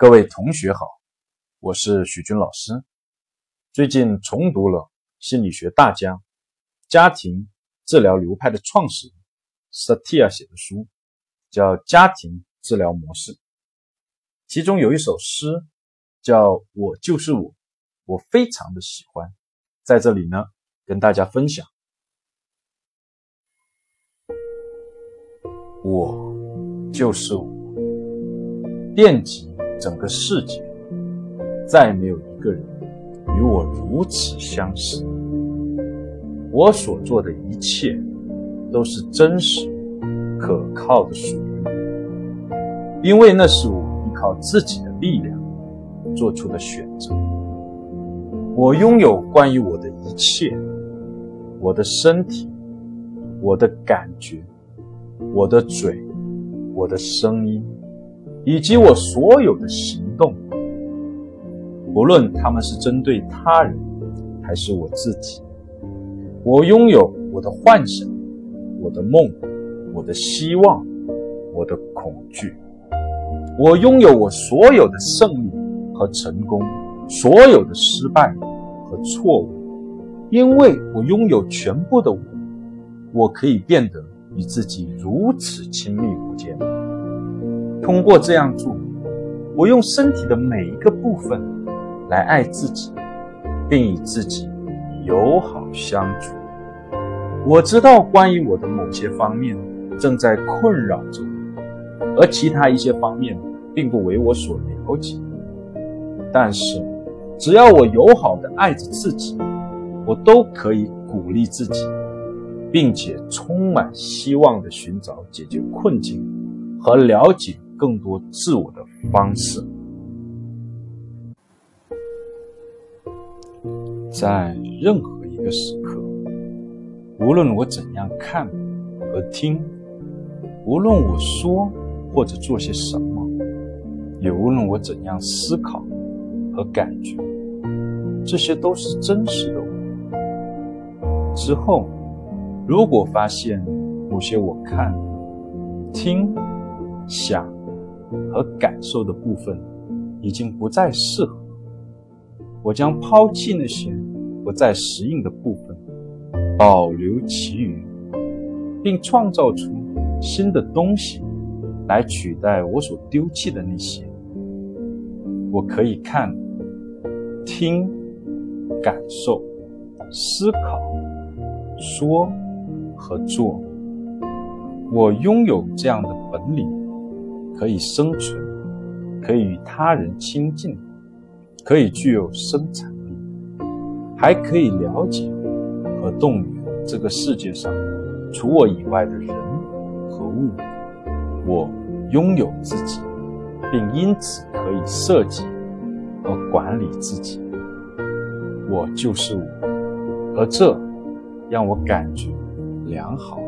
各位同学好，我是许军老师。最近重读了心理学大家、家庭治疗流派的创始人萨提亚写的书，叫《家庭治疗模式》。其中有一首诗叫《我就是我》，我非常的喜欢，在这里呢跟大家分享。我就是我，遍及整个世界，再没有一个人与我如此相似。我所做的一切，都是真实、可靠的属于我，因为那是我依靠自己的力量做出的选择。我拥有关于我的一切，我的身体，我的感觉。我的嘴，我的声音，以及我所有的行动，不论他们是针对他人还是我自己，我拥有我的幻想，我的梦，我的希望，我的恐惧，我拥有我所有的胜利和成功，所有的失败和错误，因为我拥有全部的我，我可以变得。与自己如此亲密无间，通过这样做，我用身体的每一个部分来爱自己，并与自己友好相处。我知道关于我的某些方面正在困扰着我，而其他一些方面并不为我所了解。但是，只要我友好的爱着自己，我都可以鼓励自己。并且充满希望的寻找解决困境和了解更多自我的方式。在任何一个时刻，无论我怎样看和听，无论我说或者做些什么，也无论我怎样思考和感觉，这些都是真实的我。之后。如果发现某些我看、听、想和感受的部分已经不再适合，我将抛弃那些不再适应的部分，保留其余，并创造出新的东西来取代我所丢弃的那些。我可以看、听、感受、思考、说。和做，我拥有这样的本领，可以生存，可以与他人亲近，可以具有生产力，还可以了解和动员这个世界上除我以外的人和物。我拥有自己，并因此可以设计和管理自己。我就是我，而这让我感觉。良好。